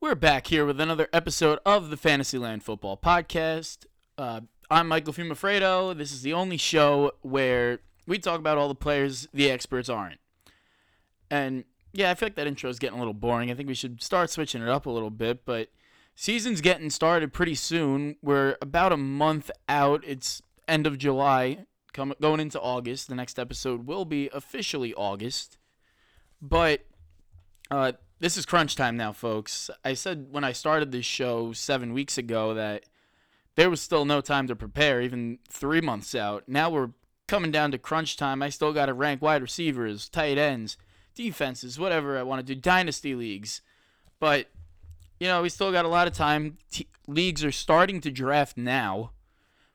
We're back here with another episode of the Fantasyland Football Podcast. Uh, I'm Michael Fumafredo. This is the only show where we talk about all the players the experts aren't. And yeah, I feel like that intro is getting a little boring. I think we should start switching it up a little bit, but season's getting started pretty soon. We're about a month out. It's end of July, coming going into August. The next episode will be officially August. But uh, this is crunch time now, folks. I said when I started this show seven weeks ago that there was still no time to prepare, even three months out. Now we're coming down to crunch time. I still got to rank wide receivers, tight ends, defenses, whatever I want to do, dynasty leagues. But, you know, we still got a lot of time. T- leagues are starting to draft now,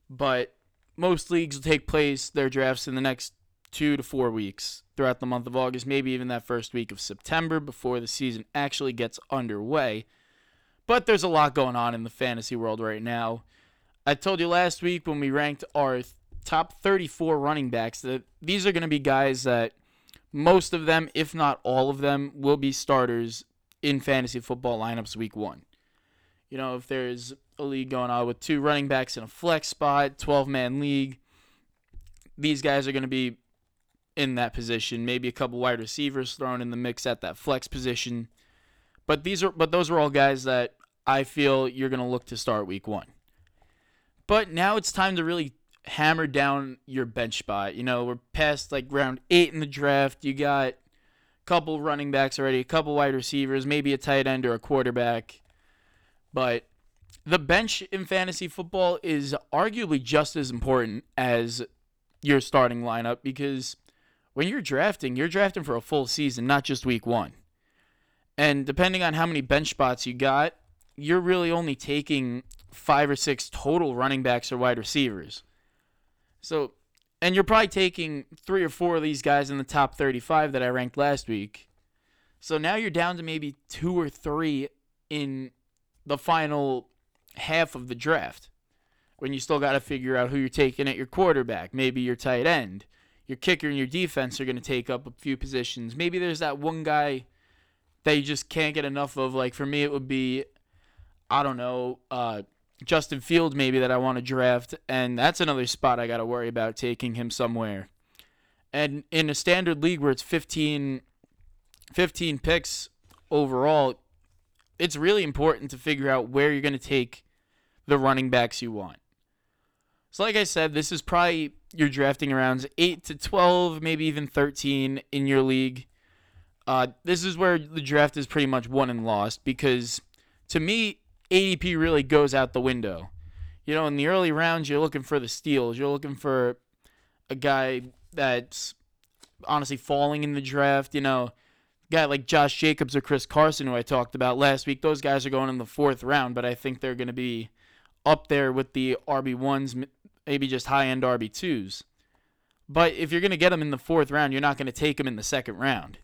but most leagues will take place, their drafts, in the next two to four weeks throughout the month of August, maybe even that first week of September before the season actually gets underway. But there's a lot going on in the fantasy world right now. I told you last week when we ranked our top 34 running backs that these are going to be guys that most of them, if not all of them, will be starters in fantasy football lineups week one. You know, if there's a league going on with two running backs in a flex spot, 12 man league, these guys are going to be in that position. Maybe a couple wide receivers thrown in the mix at that flex position. But these are but those are all guys that I feel you're going to look to start week 1. But now it's time to really hammer down your bench spot. You know, we're past like round 8 in the draft. You got a couple running backs already, a couple wide receivers, maybe a tight end or a quarterback. But the bench in fantasy football is arguably just as important as your starting lineup because when you're drafting, you're drafting for a full season, not just week one. And depending on how many bench spots you got, you're really only taking five or six total running backs or wide receivers. So, and you're probably taking three or four of these guys in the top 35 that I ranked last week. So now you're down to maybe two or three in the final half of the draft when you still got to figure out who you're taking at your quarterback, maybe your tight end, your kicker and your defense are going to take up a few positions. Maybe there's that one guy that you just can't get enough of. Like for me, it would be, I don't know, uh, Justin Fields maybe that I want to draft, and that's another spot I got to worry about taking him somewhere. And in a standard league where it's 15, 15 picks overall, it's really important to figure out where you're going to take the running backs you want. So, like I said, this is probably you're drafting around 8 to 12, maybe even 13 in your league. Uh, this is where the draft is pretty much won and lost because to me, ADP really goes out the window. You know, in the early rounds, you're looking for the steals. You're looking for a guy that's honestly falling in the draft. You know, guy like Josh Jacobs or Chris Carson, who I talked about last week, those guys are going in the fourth round, but I think they're going to be up there with the RB1s, maybe just high end RB2s. But if you're going to get them in the fourth round, you're not going to take them in the second round.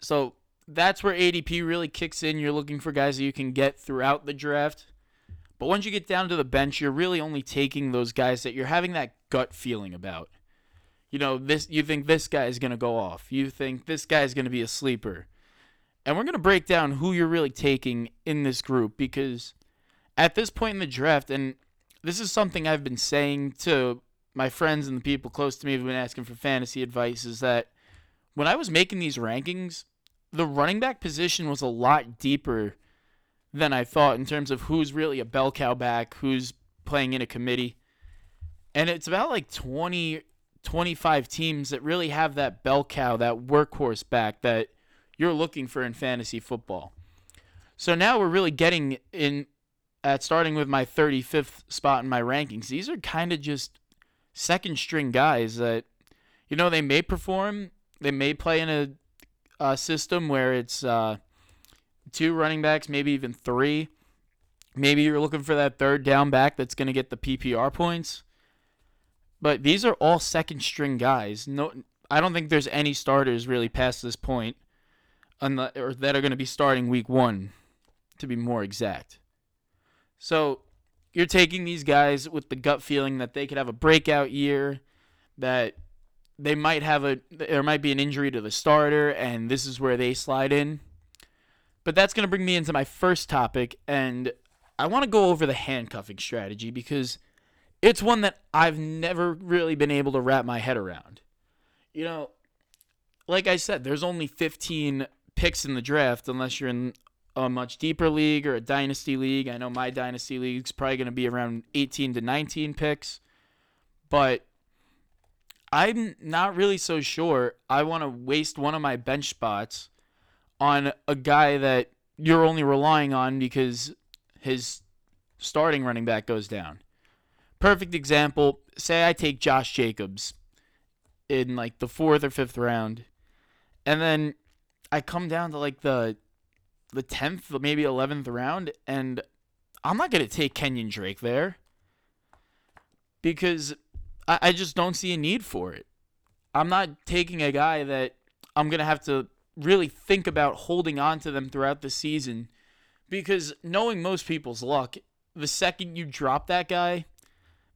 So that's where ADP really kicks in. You're looking for guys that you can get throughout the draft. But once you get down to the bench, you're really only taking those guys that you're having that gut feeling about. You know, this you think this guy is going to go off. You think this guy is going to be a sleeper. And we're going to break down who you're really taking in this group because at this point in the draft and this is something I've been saying to my friends and the people close to me who've been asking for fantasy advice is that when I was making these rankings, the running back position was a lot deeper than I thought in terms of who's really a bell cow back, who's playing in a committee. And it's about like 20, 25 teams that really have that bell cow, that workhorse back that you're looking for in fantasy football. So now we're really getting in at starting with my 35th spot in my rankings, these are kind of just second string guys that, you know, they may perform, they may play in a, a system where it's uh, two running backs, maybe even three. Maybe you're looking for that third down back that's going to get the PPR points. But these are all second string guys. No, I don't think there's any starters really past this point, or that are going to be starting week one, to be more exact. So you're taking these guys with the gut feeling that they could have a breakout year, that they might have a there might be an injury to the starter, and this is where they slide in. but that's going to bring me into my first topic, and I want to go over the handcuffing strategy because it's one that I've never really been able to wrap my head around. You know, like I said, there's only 15 picks in the draft unless you're in a much deeper league or a dynasty league. I know my dynasty league's probably going to be around 18 to 19 picks, but I'm not really so sure I want to waste one of my bench spots on a guy that you're only relying on because his starting running back goes down. Perfect example, say I take Josh Jacobs in like the 4th or 5th round and then I come down to like the the 10th, maybe 11th round and I'm not going to take Kenyan Drake there because I, I just don't see a need for it. I'm not taking a guy that I'm going to have to really think about holding on to them throughout the season because knowing most people's luck, the second you drop that guy,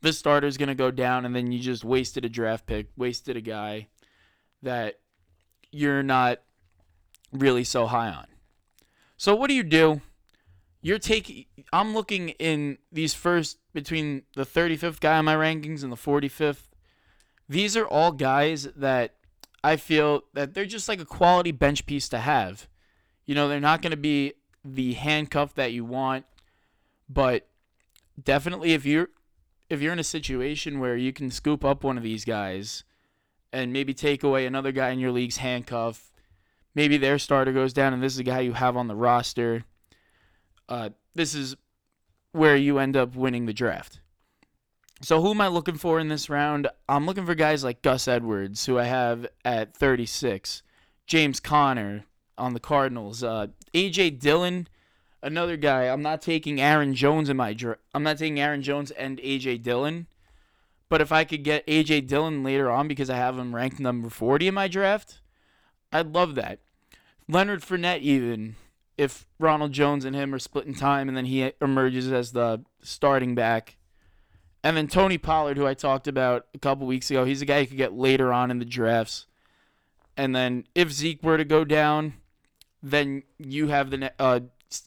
the starter's going to go down and then you just wasted a draft pick, wasted a guy that you're not really so high on. So what do you do? You're taking I'm looking in these first between the 35th guy on my rankings and the 45th. These are all guys that I feel that they're just like a quality bench piece to have. You know, they're not going to be the handcuff that you want, but definitely if you're if you're in a situation where you can scoop up one of these guys and maybe take away another guy in your league's handcuff, maybe their starter goes down and this is a guy you have on the roster. Uh, this is where you end up winning the draft. So who am I looking for in this round? I'm looking for guys like Gus Edwards, who I have at 36, James Conner on the Cardinals, uh, AJ Dillon, another guy. I'm not taking Aaron Jones in my draft. I'm not taking Aaron Jones and AJ Dillon. But if I could get AJ Dillon later on because I have him ranked number 40 in my draft, I'd love that. Leonard Fournette, even if Ronald Jones and him are splitting time and then he emerges as the starting back. And then Tony Pollard, who I talked about a couple weeks ago, he's a guy you could get later on in the drafts. And then if Zeke were to go down, then you have the uh,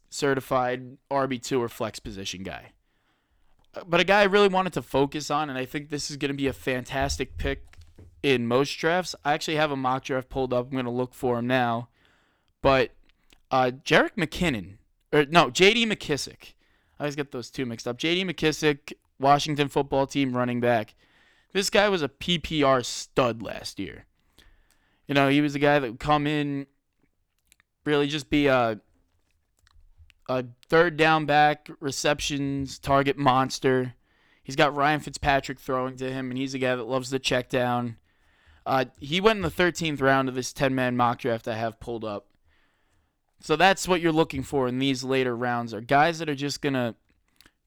certified RB2 or flex position guy. But a guy I really wanted to focus on, and I think this is going to be a fantastic pick in most drafts. I actually have a mock draft pulled up. I'm going to look for him now. But uh, Jerick McKinnon, or no, J.D. McKissic. I always get those two mixed up. J.D. McKissic, Washington football team running back. This guy was a PPR stud last year. You know, he was a guy that would come in, really just be a a third down back, receptions, target monster. He's got Ryan Fitzpatrick throwing to him, and he's a guy that loves the check down. Uh, he went in the 13th round of this 10 man mock draft I have pulled up. So that's what you're looking for in these later rounds are guys that are just going to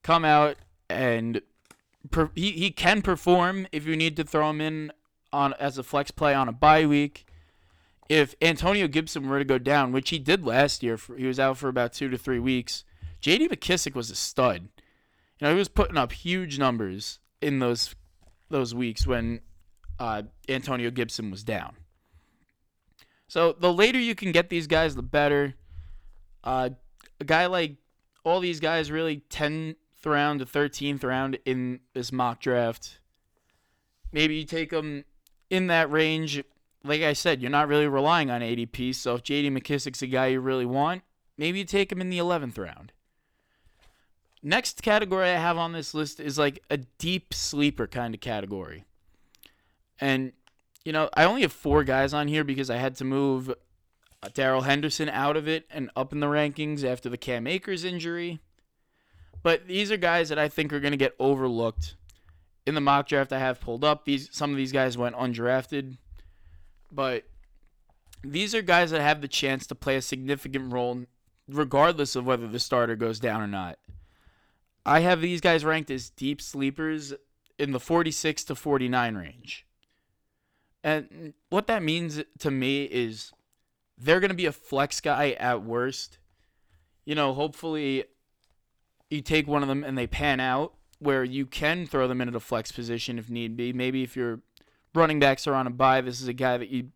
come out and per- he, he can perform if you need to throw him in on as a flex play on a bye week. If Antonio Gibson were to go down, which he did last year, for, he was out for about two to three weeks. J.D. McKissic was a stud. You know, he was putting up huge numbers in those those weeks when uh, Antonio Gibson was down. So the later you can get these guys, the better. Uh, a guy like all these guys, really 10th round to 13th round in this mock draft. Maybe you take them in that range. Like I said, you're not really relying on ADP. So if JD McKissic's a guy you really want, maybe you take him in the 11th round. Next category I have on this list is like a deep sleeper kind of category. And, you know, I only have four guys on here because I had to move uh, Darrell Henderson out of it and up in the rankings after the Cam Akers injury. But these are guys that I think are going to get overlooked. In the mock draft I have pulled up, these some of these guys went undrafted, but these are guys that have the chance to play a significant role regardless of whether the starter goes down or not. I have these guys ranked as deep sleepers in the 46 to 49 range. And what that means to me is they're going to be a flex guy at worst. You know, hopefully you take one of them and they pan out where you can throw them into the flex position if need be. Maybe if your running backs are on a bye, this is a guy that you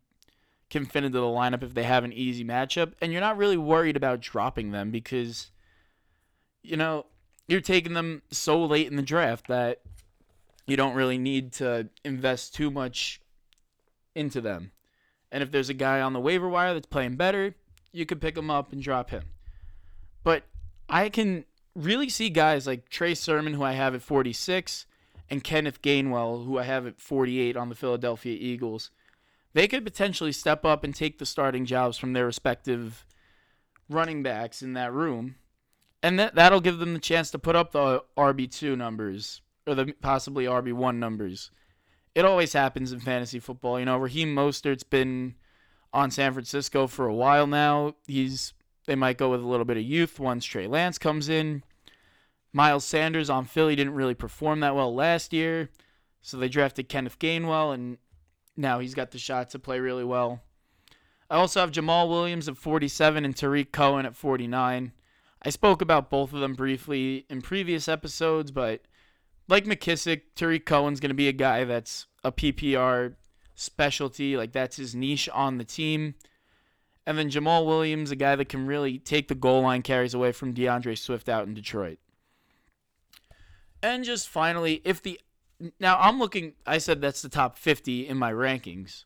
can fit into the lineup if they have an easy matchup, and you're not really worried about dropping them because, you know, you're taking them so late in the draft that you don't really need to invest too much into them. And if there's a guy on the waiver wire that's playing better, you could pick him up and drop him. But I can really see guys like Trey Sermon, who I have at 46, and Kenneth Gainwell, who I have at 48 on the Philadelphia Eagles. They could potentially step up and take the starting jobs from their respective running backs in that room. And that, that'll give them the chance to put up the RB2 numbers or the possibly RB1 numbers. It always happens in fantasy football. You know, Raheem Mostert's been on San Francisco for a while now. He's they might go with a little bit of youth once Trey Lance comes in. Miles Sanders on Philly didn't really perform that well last year, so they drafted Kenneth Gainwell, and now he's got the shot to play really well. I also have Jamaal Williams at 47 and Tarik Cohen at 49. I spoke about both of them briefly in previous episodes, but like McKissic, Tarik Cohen's going to be a guy that's a PPR specialty. Like that's his niche on the team. And then Jamaal Williams, a guy that can really take the goal line carries away from D'Andre Swift out in Detroit. And just finally, if the now I'm looking I said that's the top 50 in my rankings.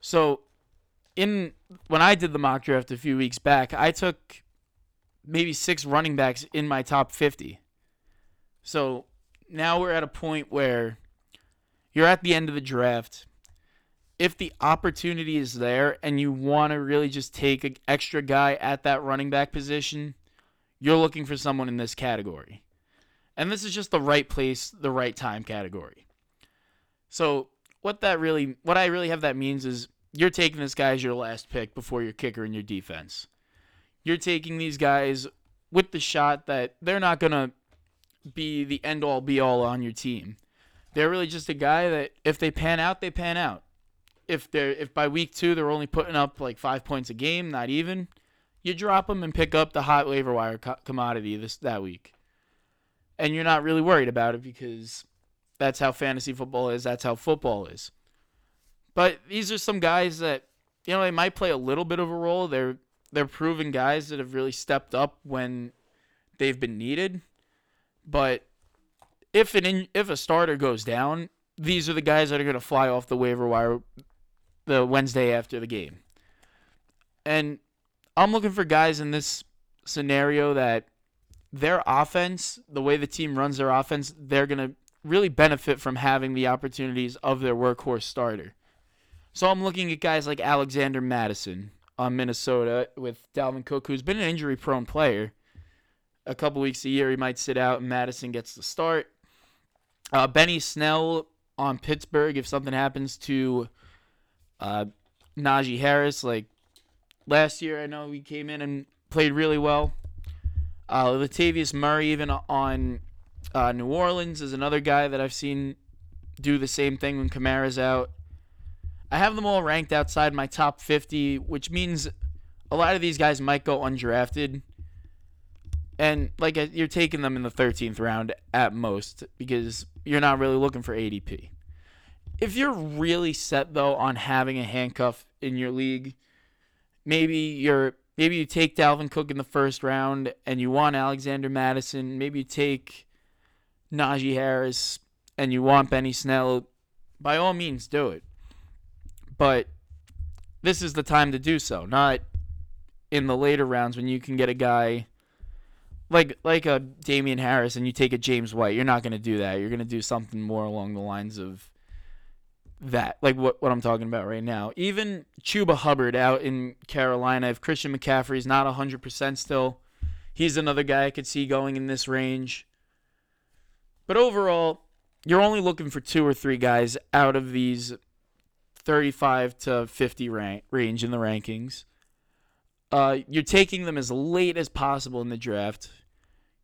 So in when I did the mock draft a few weeks back, I took maybe six running backs in my top 50. So now we're at a point where you're at the end of the draft if the opportunity is there and you want to really just take an extra guy at that running back position, you're looking for someone in this category. And this is just the right place, the right time category. So, what that really what I really have that means is you're taking this guy as your last pick before your kicker and your defense. You're taking these guys with the shot that they're not going to be the end all be all on your team. They're really just a guy that if they pan out, they pan out if they're if by week two they're only putting up like five points a game, not even, you drop them and pick up the hot waiver wire co- commodity this that week, and you're not really worried about it because that's how fantasy football is. That's how football is. But these are some guys that you know they might play a little bit of a role. They're they're proven guys that have really stepped up when they've been needed. But if an in, if a starter goes down, these are the guys that are going to fly off the waiver wire the Wednesday after the game. And I'm looking for guys in this scenario that their offense, the way the team runs their offense, they're going to really benefit from having the opportunities of their workhorse starter. So I'm looking at guys like Alexander Mattison on Minnesota with Dalvin Cook, who's been an injury prone player. A couple weeks a year, he might sit out, and Mattison gets the start. Uh, Benny Snell on Pittsburgh, if something happens to uh, Najee Harris, like last year, I know he came in and played really well. Uh, Latavius Murray, even on uh, New Orleans, is another guy that I've seen do the same thing when Kamara's out. I have them all ranked outside my top 50, which means a lot of these guys might go undrafted. And like uh, you're taking them in the 13th round at most because you're not really looking for ADP. If you're really set though on having a handcuff in your league, maybe you're maybe you take Dalvin Cook in the first round and you want Alexander Mattison, maybe you take Najee Harris and you want Benny Snell, by all means do it. But this is the time to do so, not in the later rounds when you can get a guy like like a Damien Harris and you take a James White. You're not going to do that. You're going to do something more along the lines of that, like what, what I'm talking about right now. Even Chuba Hubbard out in Carolina, if Christian McCaffrey's not 100% still, he's another guy I could see going in this range. But overall, you're only looking for two or three guys out of these 35 to 50 rank, range in the rankings. Uh, you're taking them as late as possible in the draft.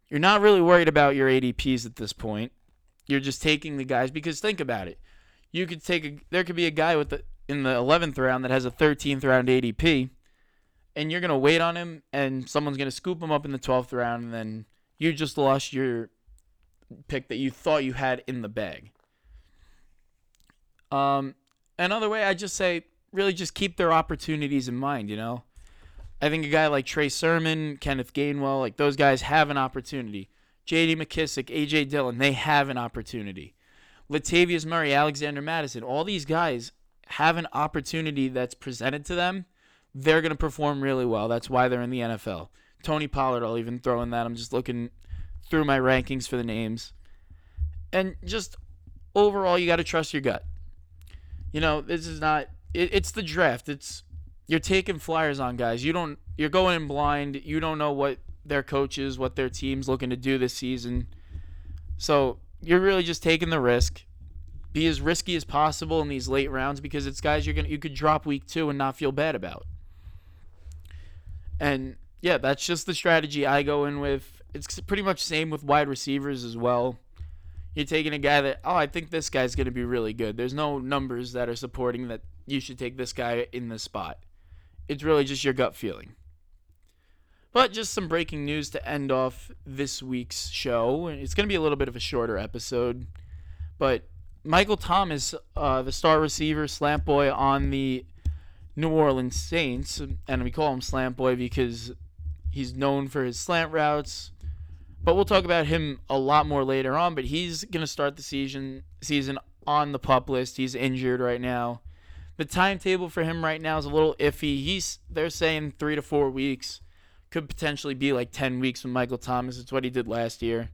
You're not really worried about your ADPs at this point. You're just taking the guys because think about it you could take a there could be a guy with the in the 11th round that has a 13th round ADP and you're going to wait on him and someone's going to scoop him up in the 12th round and then you just lost your pick that you thought you had in the bag. Um another way I just say really just keep their opportunities in mind, you know? I think a guy like Trey Sermon, Kenneth Gainwell, like those guys have an opportunity. J.D. McKissic, A.J. Dillon, they have an opportunity. Latavius Murray, Alexander Mattison, all these guys have an opportunity that's presented to them. They're going to perform really well. That's why they're in the NFL. Tony Pollard, I'll even throw in that. I'm just looking through my rankings for the names. And just overall, you got to trust your gut. You know, this is not, it, it's the draft. It's, you're taking flyers on guys. You don't, you're going in blind. You don't know what their coaches, what their team's looking to do this season. So you're really just taking the risk. Be as risky as possible in these late rounds because it's guys you're gonna you could drop week two and not feel bad about. And yeah, that's just the strategy I go in with. It's pretty much same with wide receivers as well. You're taking a guy that oh I think this guy's gonna be really good. There's no numbers that are supporting that you should take this guy in this spot. It's really just your gut feeling. But just some breaking news to end off this week's show. It's going to be a little bit of a shorter episode. But Michael Thomas, uh, the star receiver, slant boy on the New Orleans Saints, and we call him slant boy because he's known for his slant routes. But we'll talk about him a lot more later on. But he's going to start the season season on the pup list. He's injured right now. The timetable for him right now is a little iffy. He's they're saying three to four weeks could potentially be like 10 weeks with Michael Thomas. It's what he did last year.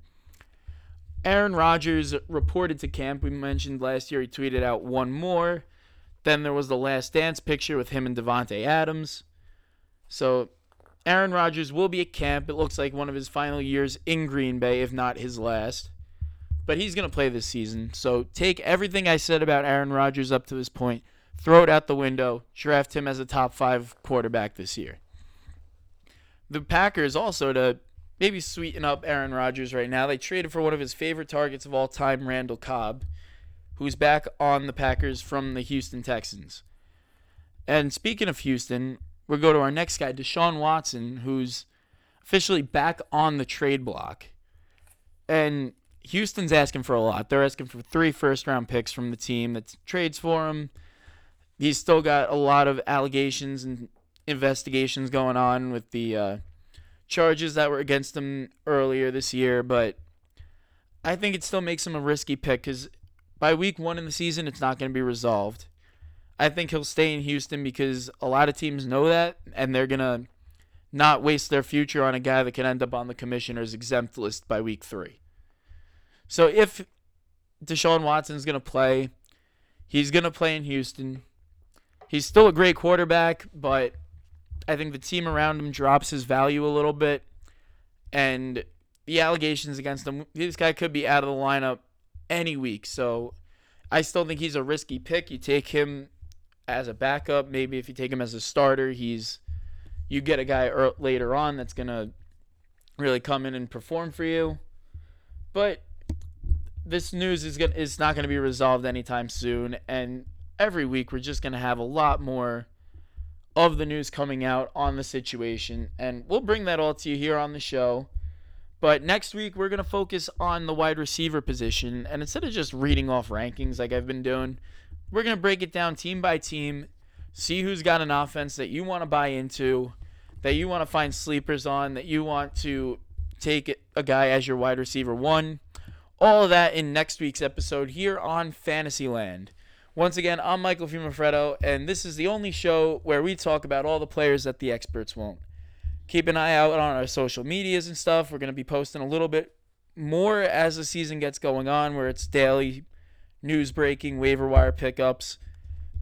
Aaron Rodgers reported to camp. We mentioned last year he tweeted out one more. Then there was the last dance picture with him and Davante Adams. So Aaron Rodgers will be at camp. It looks like one of his final years in Green Bay, if not his last. But he's going to play this season. So take everything I said about Aaron Rodgers up to this point, throw it out the window, draft him as a top five quarterback this year the Packers also to maybe sweeten up Aaron Rodgers right now. They traded for one of his favorite targets of all time, Randall Cobb, who's back on the Packers from the Houston Texans. And speaking of Houston, we'll go to our next guy, Deshaun Watson, who's officially back on the trade block. And Houston's asking for a lot. They're asking for three first round picks from the team that trades for him. He's still got a lot of allegations and investigations going on with the uh, charges that were against him earlier this year, but I think it still makes him a risky pick because by week one in the season, it's not going to be resolved. I think he'll stay in Houston because a lot of teams know that, and they're going to not waste their future on a guy that can end up on the commissioner's exempt list by week three. So if Deshaun Watson's going to play, he's going to play in Houston. He's still a great quarterback, but I think the team around him drops his value a little bit, and the allegations against him. This guy could be out of the lineup any week, so I still think he's a risky pick. You take him as a backup, maybe if you take him as a starter, he's you get a guy er, later on that's gonna really come in and perform for you. But this news is gonna is not gonna be resolved anytime soon, and every week we're just gonna have a lot more of the news coming out on the situation. And we'll bring that all to you here on the show. But next week, we're going to focus on the wide receiver position. And instead of just reading off rankings like I've been doing, we're going to break it down team by team, see who's got an offense that you want to buy into, that you want to find sleepers on, that you want to take a guy as your wide receiver one. All of that in next week's episode here on Fantasyland. Once again, I'm Michael Fumafretto, and this is the only show where we talk about all the players that the experts won't. Keep an eye out on our social medias and stuff. We're going to be posting a little bit more as the season gets going on, where it's daily news breaking, waiver wire pickups.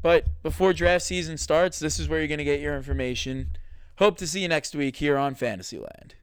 But before draft season starts, this is where you're going to get your information. Hope to see you next week here on Fantasyland.